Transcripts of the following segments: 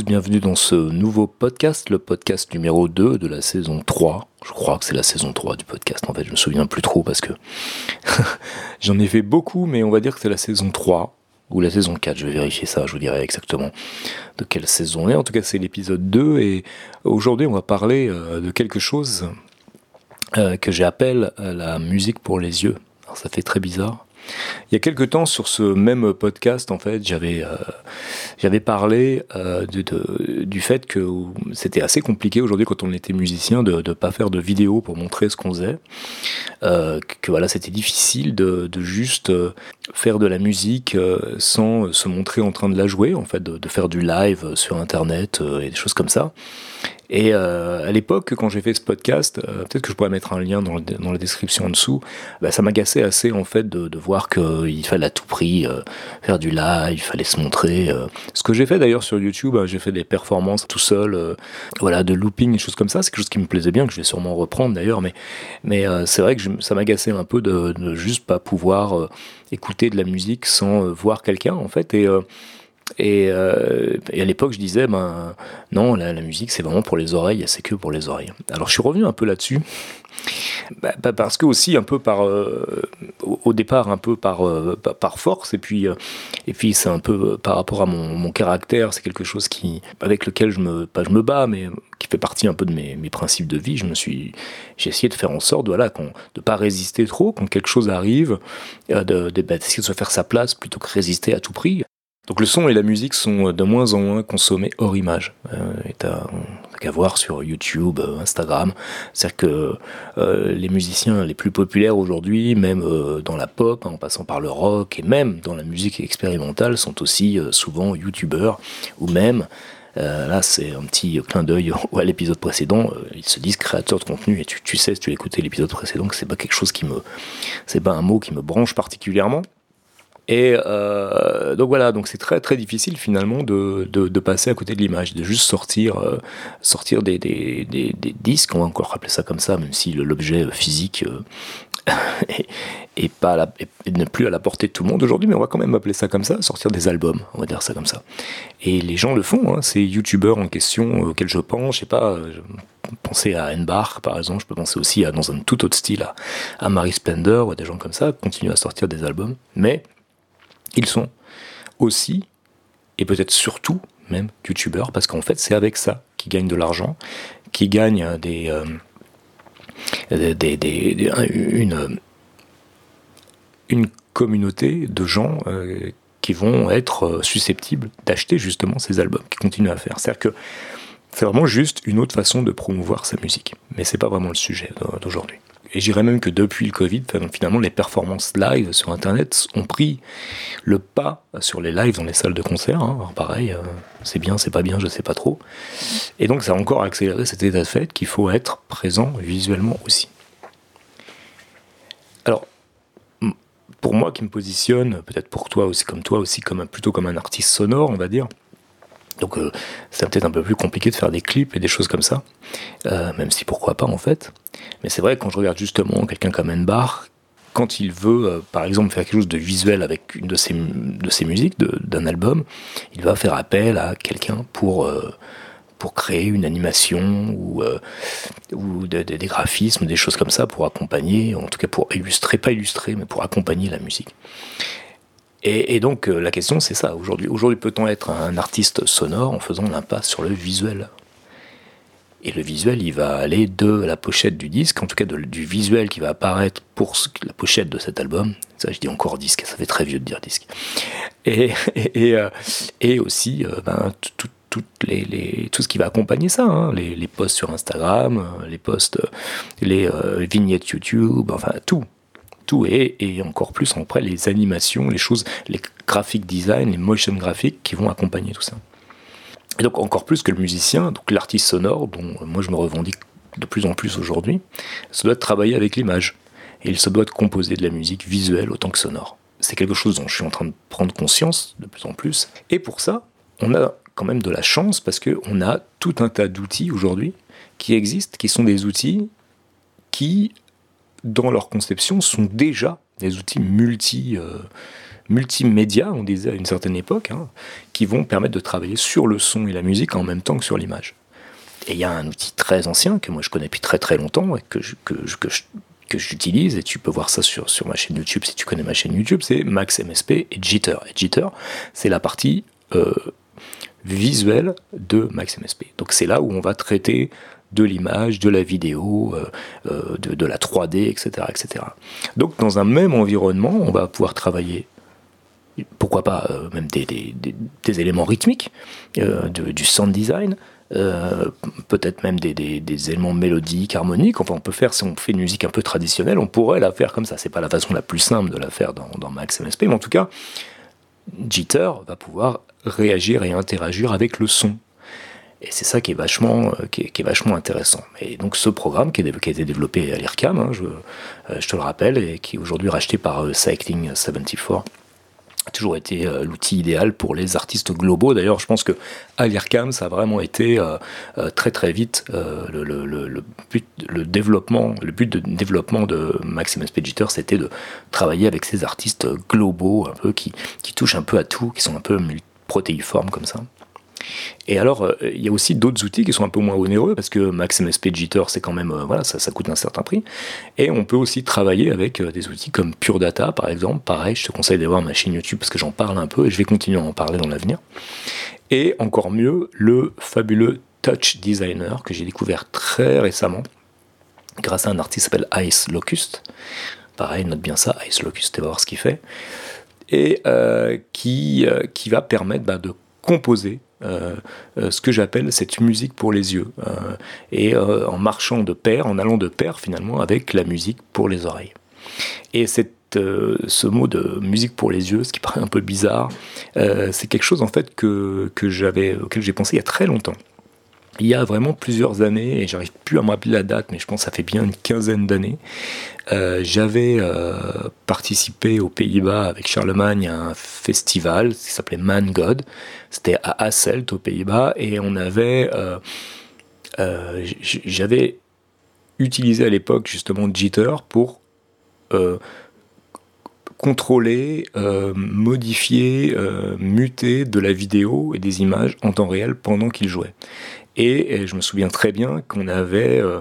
Bienvenue dans ce nouveau podcast, le podcast numéro 2 de la saison 3. Je crois que c'est la saison 3 du podcast, en fait, je me souviens plus trop parce que j'en ai fait beaucoup, mais on va dire que c'est la saison 3 ou la saison 4, je vais vérifier ça, je vous dirai exactement de quelle saison on est. En tout cas, c'est l'épisode 2 et aujourd'hui, on va parler euh, de quelque chose euh, que j'appelle euh, la musique pour les yeux. Ça fait très bizarre. Il y a quelque temps, sur ce même podcast, en fait, j'avais euh, j'avais parlé euh, du fait que c'était assez compliqué aujourd'hui quand on était musicien de ne pas faire de vidéo pour montrer ce qu'on faisait. Euh, que voilà, c'était difficile de, de juste faire de la musique sans se montrer en train de la jouer, en fait, de, de faire du live sur Internet et des choses comme ça. Et euh, à l'époque, quand j'ai fait ce podcast, euh, peut-être que je pourrais mettre un lien dans, la description en dessous, bah, ça m'agaçait assez en fait de, voir qu'il fallait à tout prix euh, faire du live, il fallait se montrer. Euh. Ce que j'ai fait d'ailleurs sur YouTube, hein, j'ai fait des performances tout seul, euh, voilà, de looping, des choses comme ça. C'est quelque chose qui me plaisait bien, que je vais sûrement reprendre d'ailleurs, mais, mais c'est vrai que ça m'agaçait un peu de, de juste pas pouvoir écouter de la musique sans voir quelqu'un en fait. Et et, euh, et, à l'époque, je disais, ben non, la, musique, c'est vraiment pour les oreilles, c'est que pour les oreilles. Alors, je suis revenu un peu là-dessus, bah, bah, parce que aussi un peu par, euh, au départ, un peu par, euh, par force, et puis, euh, et puis c'est un peu par rapport à mon, mon caractère, c'est quelque chose qui, avec lequel je me, pas je me bats, mais qui fait partie un peu de mes, mes principes de vie. Je me suis, j'ai essayé de faire en sorte, voilà, de ne pas résister trop quand quelque chose arrive, euh, de, de, bah, d'essayer de se faire sa place plutôt que résister à tout prix. Donc le son et la musique sont de moins en moins consommés hors image. Euh, et qu'à voir sur YouTube, euh, Instagram. C'est-à-dire que euh, les musiciens les plus populaires aujourd'hui, même euh, dans la pop, en passant par le rock et même dans la musique expérimentale, sont aussi euh, souvent youtubeurs ou même euh, là, c'est un petit clin d'œil à l'épisode précédent. Ils se disent créateurs de contenu et tu, tu sais, si tu as écouté l'épisode précédent, que c'est pas quelque chose qui me, c'est pas un mot qui me branche particulièrement. Et euh, donc voilà, donc c'est très très difficile finalement de, de, passer à côté de l'image, de juste sortir, euh, sortir des, des, des, disques, on va encore rappeler ça comme ça, même si l'objet physique euh, n'est plus à la portée de tout le monde aujourd'hui, mais on va quand même appeler ça comme ça, sortir des albums, on va dire ça comme ça. Et les gens le font, hein, ces youtubeurs en question auxquels je pense, je sais pas, je penser à Enbar par exemple, je peux penser aussi à, dans un tout autre style à, à Marie Splendor ou à des gens comme ça, continuent à sortir des albums, mais ils sont aussi, et peut-être surtout même, youtubeurs, parce qu'en fait c'est avec ça qu'ils gagnent de l'argent, qu'ils gagnent des, euh, des, des, une, une communauté de gens euh, qui vont être susceptibles d'acheter justement ces albums, qui continuent à faire. C'est-à-dire que c'est vraiment juste une autre façon de promouvoir sa musique, mais c'est pas vraiment le sujet d'aujourd'hui et je dirais même que depuis le Covid, finalement, les performances live sur Internet ont pris le pas sur les lives dans les salles de concert. Hein. Alors pareil, euh, c'est bien, c'est pas bien, je sais pas trop. Et donc ça a encore accéléré cet état de fait qu'il faut être présent visuellement aussi. Alors, pour moi qui me positionne, peut-être pour toi aussi, comme toi aussi, comme plutôt comme un artiste sonore, on va dire, donc euh, c'est peut-être un peu plus compliqué de faire des clips et des choses comme ça, euh, même si pourquoi pas en fait. Mais c'est vrai quand je regarde justement quelqu'un comme Enbar, quand il veut euh, par exemple faire quelque chose de visuel avec une de ses, de ses musiques, d'un album, il va faire appel à quelqu'un pour, euh, pour créer une animation ou, euh, ou de, de, des graphismes, des choses comme ça pour accompagner, en tout cas pour illustrer, pas illustrer, mais pour accompagner la musique. Et, et, donc la question c'est ça, aujourd'hui, aujourd'hui peut-on être un artiste sonore en faisant l'impasse sur le visuel? Et le visuel il va aller de la pochette du disque, en tout cas du visuel qui va apparaître pour la pochette de cet album, ça je dis encore disque, ça fait très vieux de dire disque, et, et, euh, et aussi euh, ben, tout, les, les, tout ce qui va accompagner ça, hein, les, les posts sur Instagram, les posts, les euh, vignettes YouTube, enfin tout, tout et, et encore plus après les animations, les choses, les graphic design, les motion graphiques qui vont accompagner tout ça. Et donc encore plus que le musicien, donc l'artiste sonore, dont moi je me revendique de plus en plus aujourd'hui, ça doit travailler avec l'image. Et il se doit de composer de la musique visuelle autant que sonore. C'est quelque chose dont je suis en train de prendre conscience de plus en plus. Et pour ça, on a quand même de la chance parce qu'on a tout un tas d'outils aujourd'hui qui existent, qui sont des outils qui dans leur conception, sont déjà des outils multi, euh, multimédia, on disait à une certaine époque, hein, qui vont permettre de travailler sur le son et la musique en même temps que sur l'image. Et il y a un outil très ancien que moi je connais depuis très très longtemps et que que, que j'utilise, et tu peux voir ça sur, sur ma chaîne YouTube si tu connais ma chaîne YouTube, c'est Max MSP et Jitter. Et Jitter, c'est la partie euh, visuelle de Max MSP. Donc c'est là où on va traiter de l'image, de la vidéo, euh, euh, de, la 3D, etc., etc. Donc dans un même environnement, on va pouvoir travailler pourquoi pas même des, éléments rythmiques, du sound design, euh, peut-être même des, éléments mélodiques, harmoniques. Enfin, on peut faire, si on fait une musique un peu traditionnelle, on pourrait la faire comme ça. C'est pas la façon la plus simple de la faire dans, dans Max MSP, mais en tout cas, Jitter va pouvoir réagir et interagir avec le son. Et c'est ça qui est vachement, euh, qui est, vachement intéressant. Et donc ce programme qui, a été développé à l'IRCAM, hein, je, euh, je, te le rappelle, et qui est aujourd'hui racheté par Cycling 74, toujours été euh, l'outil idéal pour les artistes globaux. D'ailleurs, je pense que à l'IRCAM, ça a vraiment été euh, euh, très très vite le, but, le développement, le but de développement de Maxime Expeditor, c'était de travailler avec ces artistes globaux, un peu qui, qui touchent un peu à tout, qui sont un peu protéiformes comme ça. Et alors, euh, il y a aussi d'autres outils qui sont un peu moins onéreux, parce que Max MSP Jitter, c'est quand même, euh, voilà, ça, ça, coûte un certain prix. Et on peut aussi travailler avec euh, des outils comme Pure Data, par exemple. Pareil, je te conseille d'aller voir ma chaîne YouTube, parce que j'en parle un peu, et je vais continuer à en parler dans l'avenir. Et encore mieux, le fabuleux Touch Designer, que j'ai découvert très récemment, grâce à un artiste qui s'appelle Ice Locust. Pareil, note bien ça, Ice Locust, et va voir ce qu'il fait. Et qui, qui va permettre bah, de composer euh, euh, ce que j'appelle cette musique pour les yeux. Euh, et en marchant de pair, en allant de pair finalement avec la musique pour les oreilles. Et cette ce mot de musique pour les yeux, ce qui paraît un peu bizarre, c'est quelque chose en fait que, que j'avais, auquel j'ai pensé il y a très longtemps il y a vraiment plusieurs années, et j'arrive plus à me rappeler la date, mais je pense que ça fait bien une quinzaine d'années, euh, j'avais euh, participé aux Pays-Bas avec Charlemagne à un festival qui s'appelait Man God. C'était à Hasselt aux Pays-Bas, et on avait, euh, j'avais utilisé à l'époque justement Jitter pour contrôler, modifier, muter de la vidéo et des images en temps réel pendant qu'il jouait. Et, je me souviens très bien qu'on avait euh,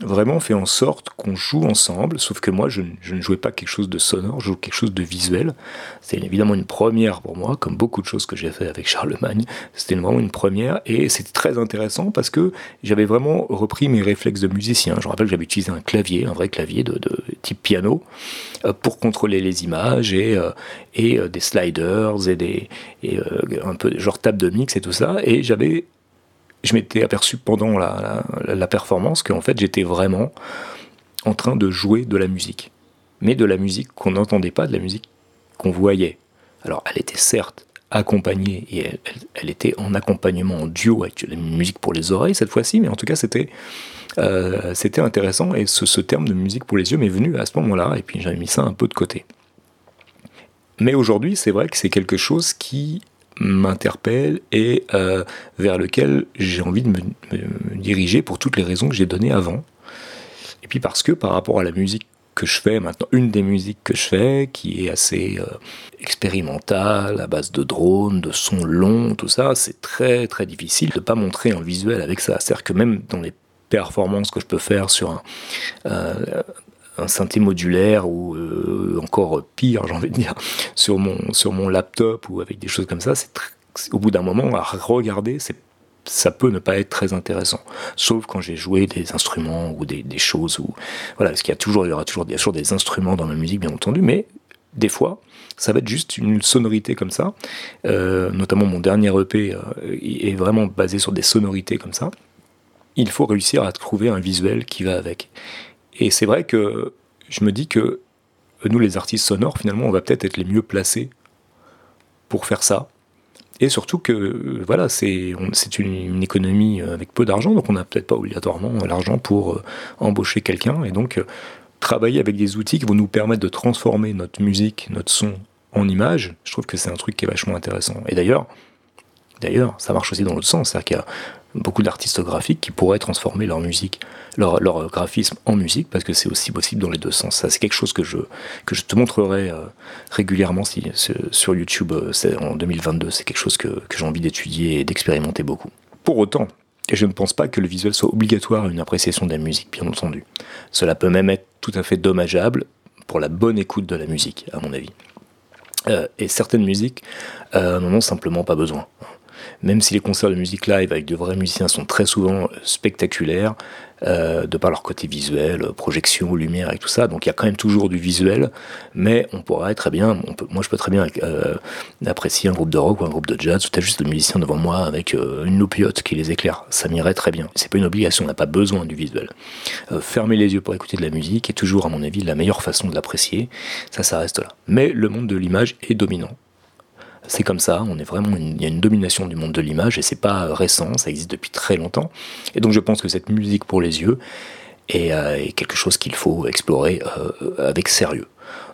vraiment fait en sorte qu'on joue ensemble, sauf que moi je, ne jouais pas quelque chose de sonore, je jouais quelque chose de visuel. C'était évidemment une première pour moi, comme beaucoup de choses que j'ai fait avec Charlemagne. C'était vraiment une première et c'était très intéressant parce que j'avais vraiment repris mes réflexes de musicien. Je me rappelle que j'avais utilisé un clavier, un vrai clavier de, type piano, euh, pour contrôler les images et, euh, des sliders et des un peu genre table de mix et tout ça. Et j'avais je m'étais aperçu pendant la, performance qu'en fait j'étais vraiment en train de jouer de la musique. Mais de la musique qu'on n'entendait pas, de la musique qu'on voyait. Alors elle était certes accompagnée, et elle, était en accompagnement en duo avec la musique pour les oreilles cette fois-ci, mais en tout cas c'était euh, c'était intéressant et ce, ce, terme de musique pour les yeux m'est venu à ce moment-là et puis j'avais mis ça un peu de côté. Mais aujourd'hui c'est vrai que c'est quelque chose qui m'interpelle et euh, vers lequel j'ai envie de me, diriger pour toutes les raisons que j'ai données avant. Et puis parce que par rapport à la musique que je fais maintenant, une des musiques que je fais, qui est assez euh, expérimentale, à base de drones, de sons longs, tout ça, c'est très très difficile de ne pas montrer un visuel avec ça. C'est-à-dire que même dans les performances que je peux faire sur un, euh, un synthé modulaire ou euh, encore pire, j'ai envie de dire, sur mon, sur mon laptop ou avec des choses comme ça, c'est au bout d'un moment, à regarder, ça peut ne pas être très intéressant. Sauf quand j'ai joué des instruments ou des, choses où, voilà, parce qu'il y a toujours, il y aura toujours, bien sûr des instruments dans ma musique, bien entendu, mais des fois, ça va être juste une sonorité comme ça. Euh, notamment mon dernier EP euh, est vraiment basé sur des sonorités comme ça. Il faut réussir à trouver un visuel qui va avec. Et c'est vrai que je me dis que nous, les artistes sonores, finalement, on va peut-être être les mieux placés pour faire ça. Et surtout que voilà, c'est une, économie avec peu d'argent, donc on n'a peut-être pas obligatoirement l'argent pour euh, embaucher quelqu'un. Et donc, euh, travailler avec des outils qui vont nous permettre de transformer notre musique, notre son en image, je trouve que c'est un truc qui est vachement intéressant. Et d'ailleurs, d'ailleurs, ça marche aussi dans l'autre sens. C'est-à-dire qu'il y a beaucoup d'artistes graphiques qui pourraient transformer leur musique, leur, graphisme en musique, parce que c'est aussi possible dans les deux sens. Ça, c'est quelque chose que je, que je te montrerai euh, régulièrement sur YouTube euh, en 2022. C'est quelque chose que, que j'ai envie d'étudier et d'expérimenter beaucoup. Pour autant, je ne pense pas que le visuel soit obligatoire à une appréciation de la musique, bien entendu. Cela peut même être tout à fait dommageable pour la bonne écoute de la musique, à mon avis. Euh, et certaines musiques euh, n'en ont simplement pas besoin. Même si les concerts de musique live avec de vrais musiciens sont très souvent spectaculaires, euh, de par leur côté visuel, projection, lumière et tout ça. Donc il y a quand même toujours du visuel, mais on pourrait très bien, moi je peux très bien euh, apprécier un groupe de rock ou un groupe de jazz où tu as juste le musicien devant moi avec euh, une loupiote qui les éclaire. Ça m'irait très bien. C'est pas une obligation, on n'a pas besoin du visuel. fermer les yeux pour écouter de la musique est toujours, à mon avis, la meilleure façon de l'apprécier. Ça, ça reste là. Mais le monde de l'image est dominant c'est comme ça, on est vraiment il y a une domination du monde de l'image et c'est pas récent, ça existe depuis très longtemps. Et donc je pense que cette musique pour les yeux est, euh, quelque chose qu'il faut explorer euh, avec sérieux.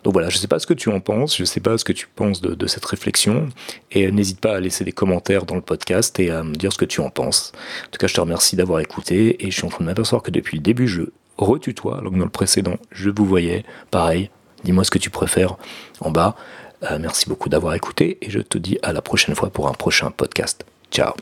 Donc voilà, je ne sais pas ce que tu en penses, je ne sais pas ce que tu penses de, cette réflexion, et n'hésite pas à laisser des commentaires dans le podcast et à me dire ce que tu en penses. En tout cas, je te remercie d'avoir écouté, et je suis en train de m'apercevoir que depuis le début, je retutoie, alors que dans le précédent, je vous voyais, pareil, dis-moi ce que tu préfères en bas. Euh, merci beaucoup d'avoir écouté et je te dis à la prochaine fois pour un prochain podcast. Ciao